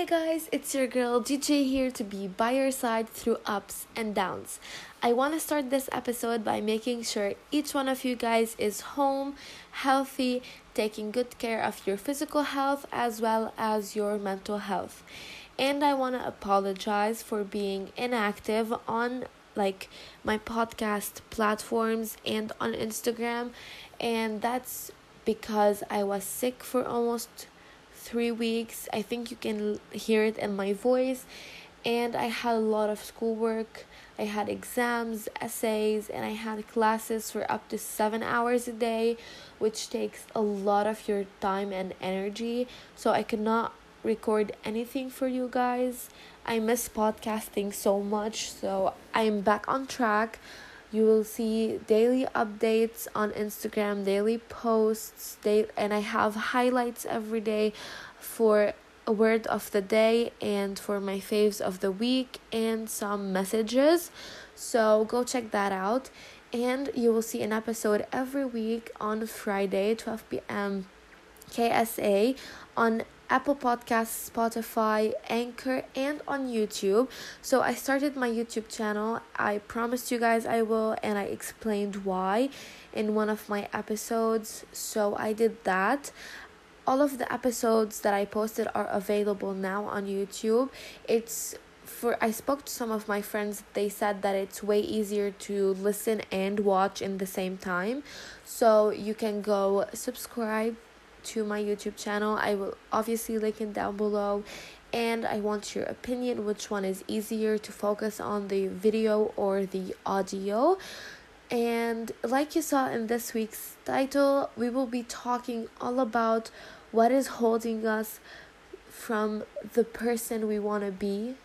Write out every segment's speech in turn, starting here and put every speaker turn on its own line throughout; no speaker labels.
Hey guys, it's your girl GJ here to be by your side through ups and downs. I want to start this episode by making sure each one of you guys is home, healthy, taking good care of your physical health as well as your mental health. And I want to apologize for being inactive on like my podcast platforms and on Instagram, and that's because I was sick for almost three weeks. I think you can hear it in my voice. And I had a lot of schoolwork. I had exams, essays, and I had classes for up to seven hours a day, which takes a lot of your time and energy. So I could not record anything for you guys. I miss podcasting so much, so I'm back on track. You will see daily updates on Instagram, daily posts, day, and I have highlights every day for a word of the day and for my faves of the week and some messages. So go check that out. And you will see an episode every week on Friday, 12 p.m. KSA on Apple Podcasts, Spotify, Anchor, and on YouTube. So I started my YouTube channel. I promised you guys I will, and I explained why in one of my episodes. So I did that. All of the episodes that I posted are available now on YouTube. It's for I spoke to some of my friends they said that it's way easier to listen and watch in the same time so you can go subscribe to my YouTube channel. I will obviously link it down below. And I want your opinion which one is easier to focus on the video or the audio. And like you saw in this week's title, we will be talking all about what is holding us from the person we want to be.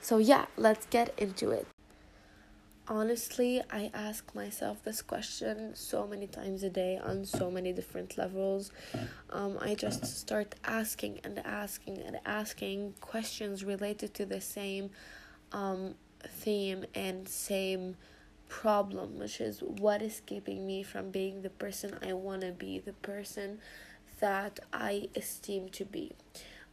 So, yeah, let's get into it honestly, I ask myself this question so many times a day on so many different levels. Um, I just start asking and asking and asking questions related to the same um, theme and same problem, which is what is keeping me from being the person I want to be, the person that I esteem to be.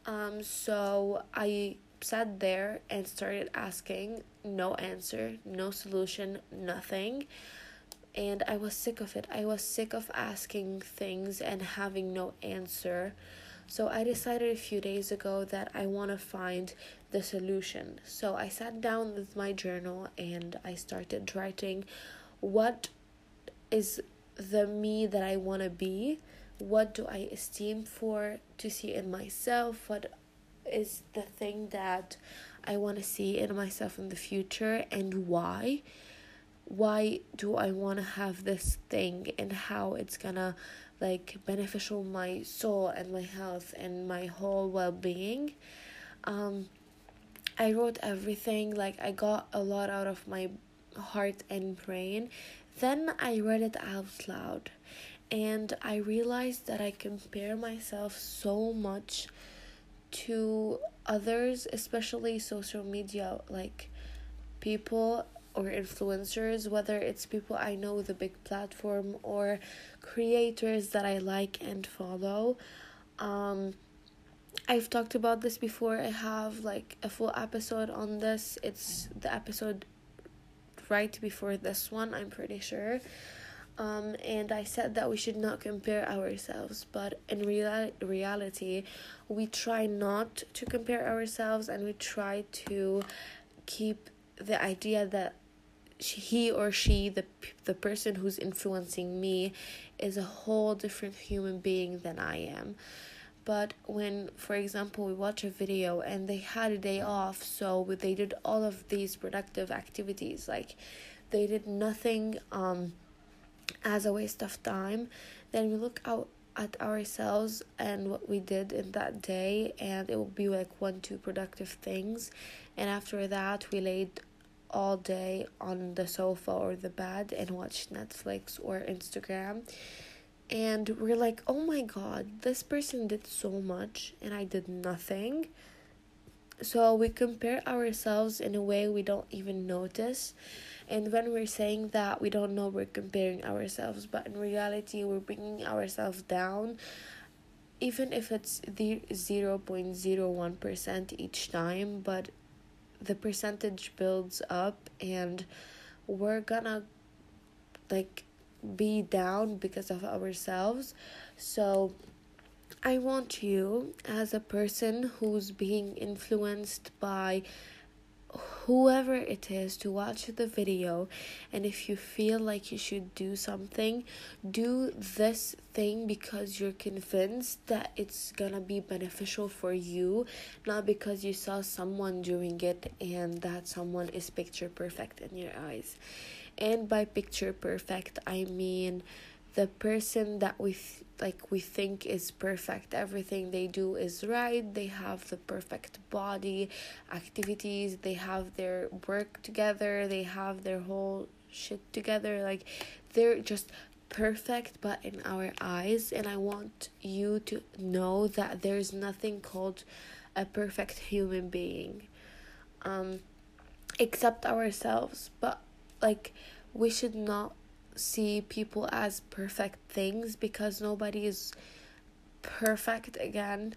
Um, so I sat there and started asking no answer no solution nothing. And i was sick of it. I was sick of asking things and having no answer. So i decided a few days ago that i want to find the solution. So i sat down with my journal and i started writing what is the me that i want to be what do i esteem for to see in myself what is the thing that I want to see in myself in the future and why. Why do I want to have this thing and how it's gonna like beneficial my soul and my health and my whole well-being. Um I wrote everything like I got a lot out of my heart and brain. Then I read it out loud and I realized that I compare myself so much to others, especially social media, like people or influencers, whether it's people I know with a big platform or creators that I like and follow. Um, I've talked about this before. I have like a full episode on this. It's the episode right before this one, I'm pretty sure. Um, and I said that we should not compare ourselves, but in real- reality, we try not to compare ourselves and we try to keep the idea that he or she, the, the person who's influencing me, is a whole different human being than I am. But when, for example, we watch a video and they had a day off, so they did all of these productive activities, like they did nothing. Um, as a waste of time, then we look out at ourselves and what we did in that day, and it will be like one, two productive things. And after that, we laid all day on the sofa or the bed and watched Netflix or Instagram. And we're like, oh my god, this person did so much and I did nothing. So we compare ourselves in a way we don't even notice. And when we're saying that, we don't know we're comparing ourselves, but in reality, we're bringing ourselves down even if it's the 0.01% each time but the percentage builds up and we're gonna like be down because of ourselves so i want you as a person who's being influenced by whoever it is to watch the video. And if you feel like you should do something do this thing because you're convinced that it's gonna be beneficial for you not because you saw someone doing it and that someone is picture perfect in your eyes. And by picture perfect i mean the person that we th- like we think is perfect everything they do is right they have the perfect body activities they have their work together they have their whole shit together like they're just perfect but in our eyes and i want you to know that there's nothing called a perfect human being um except ourselves but like we should not see people as perfect things because nobody is perfect again.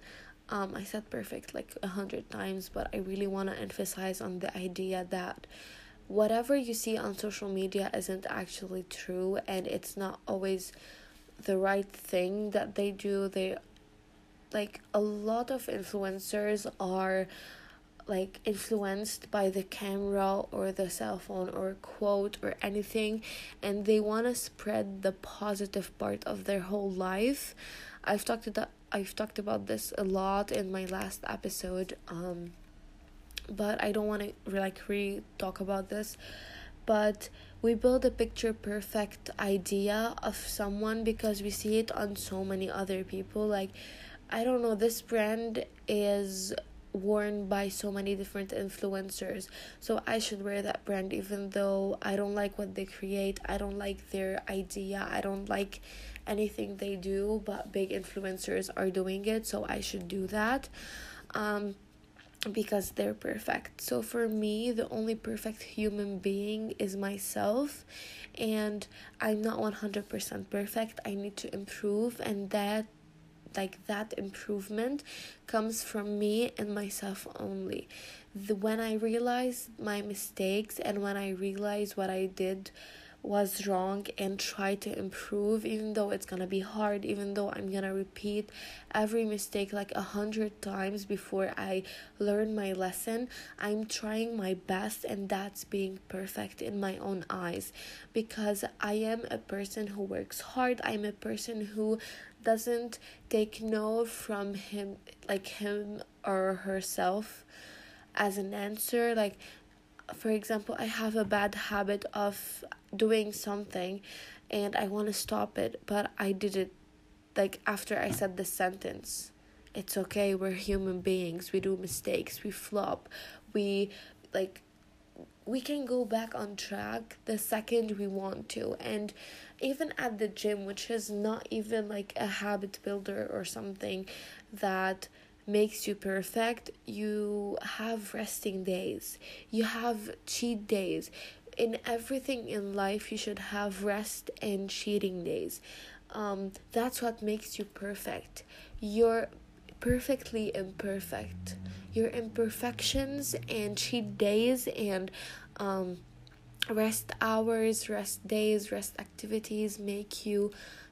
Um i said perfect like a hundred times but i really want to emphasize on the idea that whatever you see on social media isn't actually true and it's not always the right thing that they do. They like a lot of influencers are like influenced by the camera or the cell phone or quote or anything and they want to spread the positive part of their whole life. I've talked about i've talked about this a lot in my last episode um but i don't want to like really talk about this. But we build a picture perfect idea of someone because we see it on so many other people. Like i don't know this brand is worn by so many different influencers so i should wear that brand even though i don't like what they create i don't like their idea i don't like anything they do but big influencers are doing it so i should do that um because they're perfect. So for me, the only perfect human being is myself, and I'm not 100% perfect. I need to improve, and that like that improvement comes from me and myself only. The, when i realize my mistakes and when i realize what i did was wrong and try to improve even though it's gonna be hard even though i'm gonna repeat every mistake like a hundred times before i learn my lesson i'm trying my best and that's being perfect in my own eyes. Because i am a person who works hard i'm a person who doesn't take no from him like him or herself as an answer. Like for example i have a bad habit of doing something and i want to stop it but i did it like after i said the sentence. It's okay we're human beings. We do mistakes. We flop. We like we can go back on track the second we want to. And even at the gym which is not even like a habit builder or something that makes you perfect you have resting days. You have cheat days. In everything in life you should have rest and cheating days. Um that's what makes you perfect. You're perfectly imperfect your imperfections and cheat days and um, rest hours, rest days, rest activities make you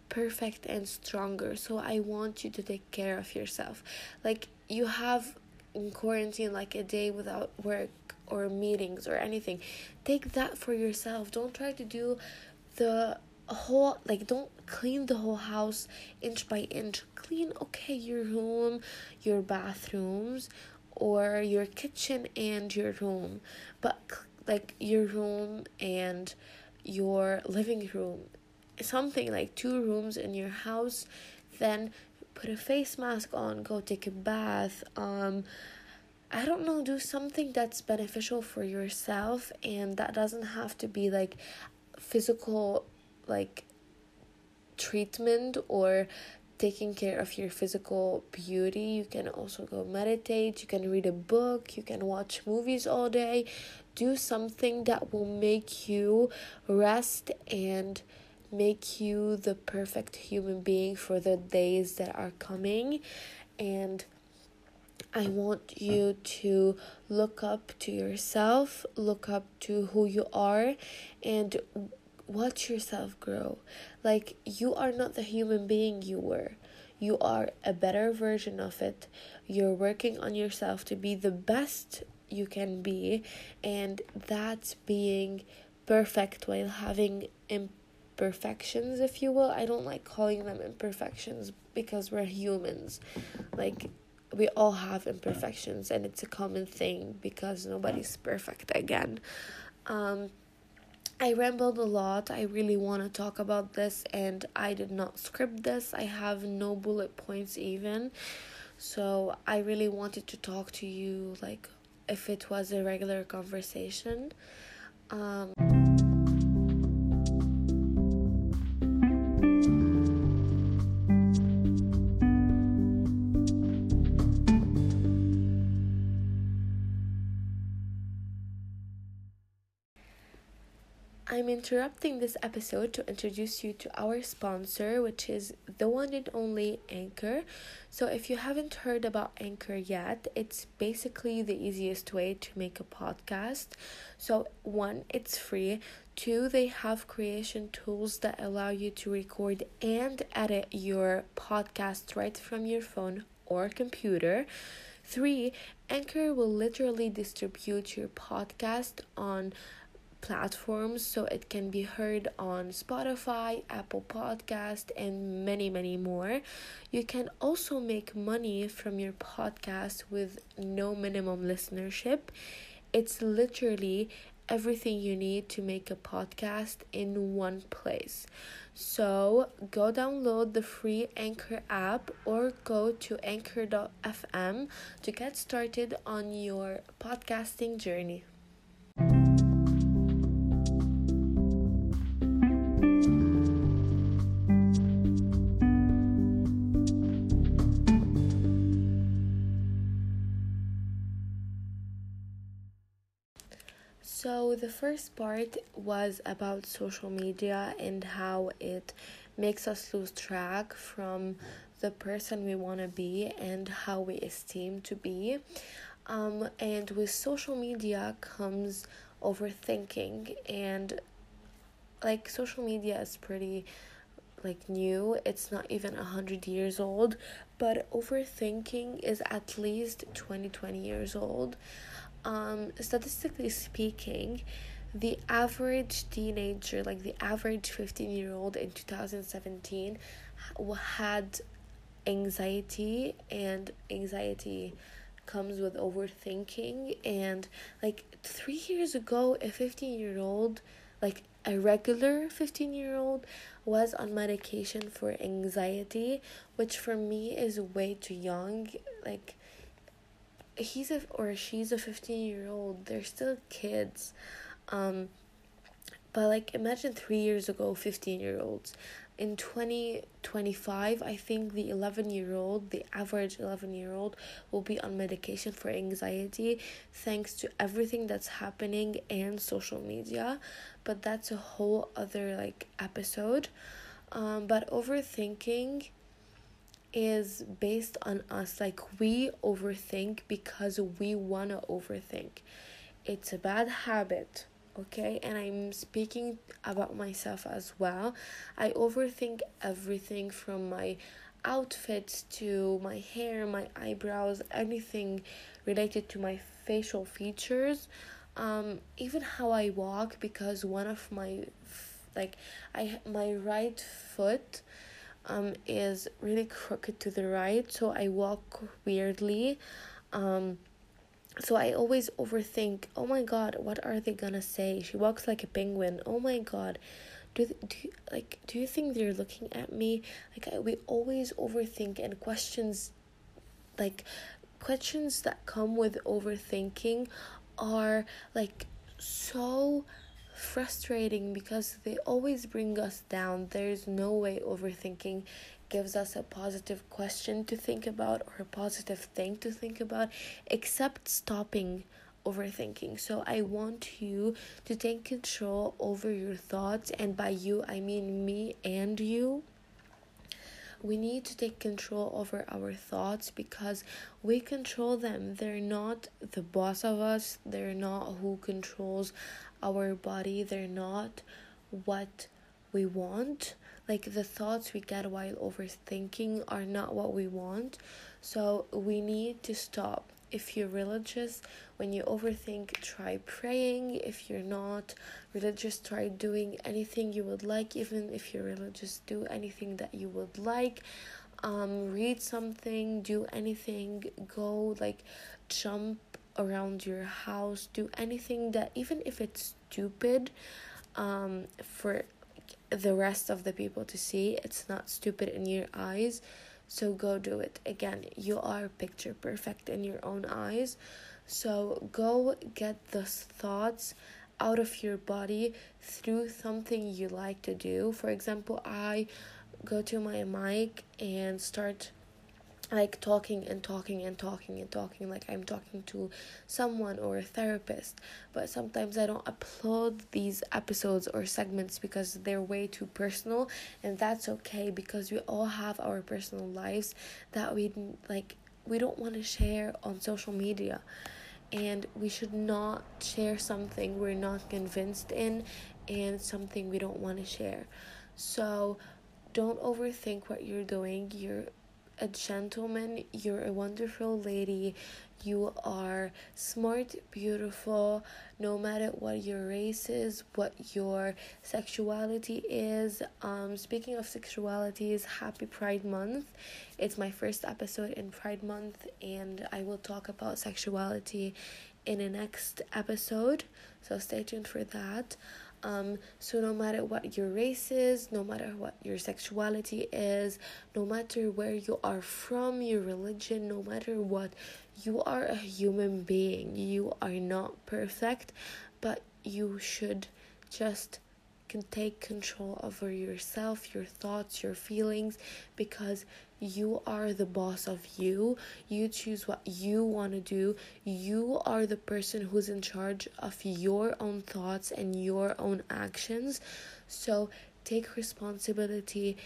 perfect and stronger. So I want you to take care of yourself. Like you have in quarantine like a day without work or meetings or anything. Take that for yourself. Don't try to do the whole like don't clean the whole house inch by inch. Clean okay your room your bathrooms or your kitchen and your room but like your room and your living room. Something like two rooms in your house then put a face mask on go take a bath um i don't know do something that's beneficial for yourself and that doesn't have to be like physical like treatment or taking care of your physical beauty. You can also go meditate, you can read a book, you can watch movies all day. Do something that will make you rest and make you the perfect human being for the days that are coming and I want you to look up to yourself, look up to who you are, and watch yourself grow. Like, you are not the human being you were. You are a better version of it. You're working on yourself to be the best you can be, and that's being perfect while having imperfections, if you will. I don't like calling them imperfections because we're humans. Like, we all have imperfections and it's a common thing because nobody's perfect again um I rambled a lot. I really want to talk about this, and I did not script this. I have no bullet points, even. So, I really wanted to talk to you like if it was a regular conversation. Um, I'm interrupting this episode to introduce you to our sponsor, which is the one and only Anchor. So, if you haven't heard about Anchor yet, it's basically the easiest way to make a podcast. So, one, it's free. Two, they have creation tools that allow you to record and edit your podcast right from your phone or computer. Three, Anchor will literally distribute your podcast on platforms so it can be heard on Spotify, Apple Podcast and many many more. You can also make money from your podcast with no minimum listenership. It's literally everything you need to make a podcast in one place. So go download the free Anchor app or go to anchor.fm to get started on your podcasting journey. So, the first part was about social media and how it makes us lose track from the person we want to be and how we esteem to be. Um, and with social media comes overthinking, and like social media is pretty like new it's not even a hundred years old but overthinking is at least 20 20 years old um, statistically speaking, the average teenager, like the average 15 year old in 2017, had anxiety, and anxiety comes with overthinking. And like three years ago, a 15 year old, like a regular 15 year old, was on medication for anxiety, which for me is way too young. Like, he's a or she's a 15 year old they're still kids. Um but like imagine 3 years ago 15 year olds in 2025 i think the 11 year old the average 11 year old will be on medication for anxiety thanks to everything that's happening and social media. But that's a whole other like episode. Um but overthinking is based on us. Like we overthink because we want to overthink. It's a bad habit, okay? And I'm speaking about myself as well. I overthink everything from my outfits to my hair, my eyebrows, anything related to my facial features. Um, even how I walk because one of my like I my right foot um, is really crooked to the right, so I walk weirdly. Um, so I always overthink. Oh my god, what are they gonna say? She walks like a penguin. Oh my god, do do you, like do you think they're looking at me? Like I, we always overthink and questions, like questions that come with overthinking, are like so frustrating because they always bring us down. There's no way overthinking gives us a positive question to think about or a positive thing to think about except stopping overthinking. So I want you to take control over your thoughts, and by you, I mean me and you. We need to take control over our thoughts because we control them. They're not the boss of us, they're not who controls our body, they're not what we want. Like the thoughts we get while overthinking are not what we want. So we need to stop if you're religious, when you overthink, try praying. If you're not religious, try doing anything you would like. Even if you're religious, do anything that you would like. Um, read something, do anything, go like jump around your house, do anything that, even if it's stupid, um, for the rest of the people to see, it's not stupid in your eyes so go do it. Again, you are picture perfect in your own eyes. So go get those thoughts out of your body through something you like to do. For example, I go to my mic and start like talking and talking and talking and talking like I'm talking to someone or a therapist. But sometimes I don't upload these episodes or segments because they're way too personal and that's okay because we all have our personal lives that we like we don't want to share on social media. And we should not share something we're not convinced in and something we don't want to share. So don't overthink what you're doing. You're a gentleman, you're a wonderful lady, you are smart, beautiful, no matter what your race is, what your sexuality is. Um, speaking of sexualities, happy Pride Month. It's my first episode in Pride Month, and I will talk about sexuality in the next episode, so stay tuned for that. Um, so no matter what your race is, no matter what your sexuality is, no matter where you are from, your religion, no matter what, you are a human being. You are not perfect, but you should just can take control over yourself, your thoughts, your feelings because you are the boss of you. You choose what you want to do. You are the person who's in charge of your own thoughts and your own actions. So take responsibility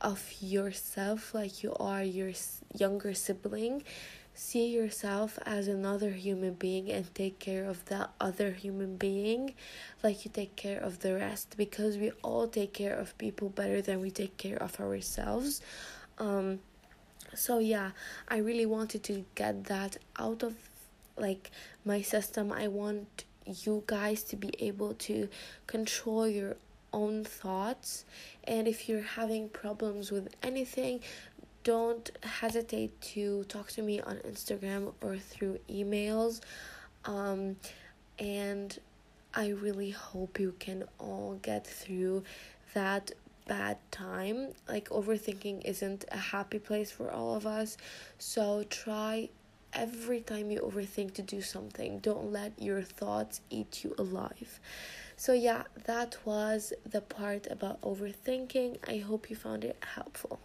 of yourself like you are your younger sibling see yourself as another human being and take care of that other human being like you take care of the rest because we all take care of people better than we take care of ourselves. Um so yeah i really wanted to get that out of like my system. I want you guys to be able to control your own thoughts. And if you're having problems with anything don't hesitate to talk to me on Instagram or through emails. Um, and I really hope you can all get through that bad time. Like, overthinking isn't a happy place for all of us. So, try every time you overthink to do something. Don't let your thoughts eat you alive. So, yeah, that was the part about overthinking. I hope you found it helpful.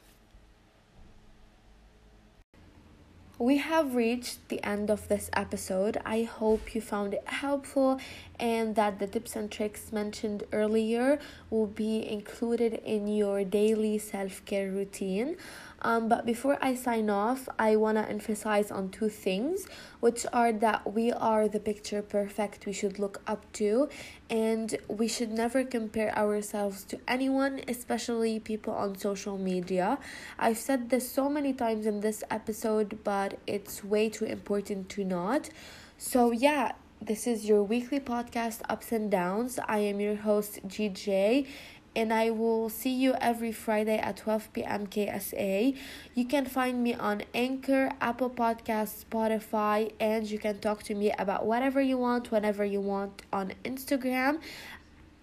We have reached the end of this episode. I hope you found it helpful and that the tips and tricks mentioned earlier will be included in your daily self care routine. Um, but before I sign off, I want to emphasize on two things, which are that we are the picture perfect we should look up to, and we should never compare ourselves to anyone, especially people on social media. I've said this so many times in this episode, but it's way too important to not. So, yeah, this is your weekly podcast, Ups and Downs. I am your host, GJ, and I will see you every Friday at 12 p.m. KSA. You can find me on Anchor, Apple Podcasts, Spotify, and you can talk to me about whatever you want, whenever you want on Instagram.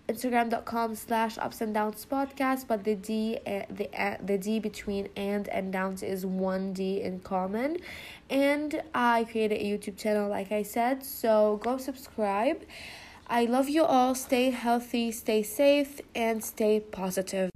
Instagram.com slash ups and downs podcast, but the D uh, the uh, the D between and and downs is one D in common. And I created a YouTube channel, like I said, so go subscribe. I love you all. Stay healthy, stay safe, and stay positive.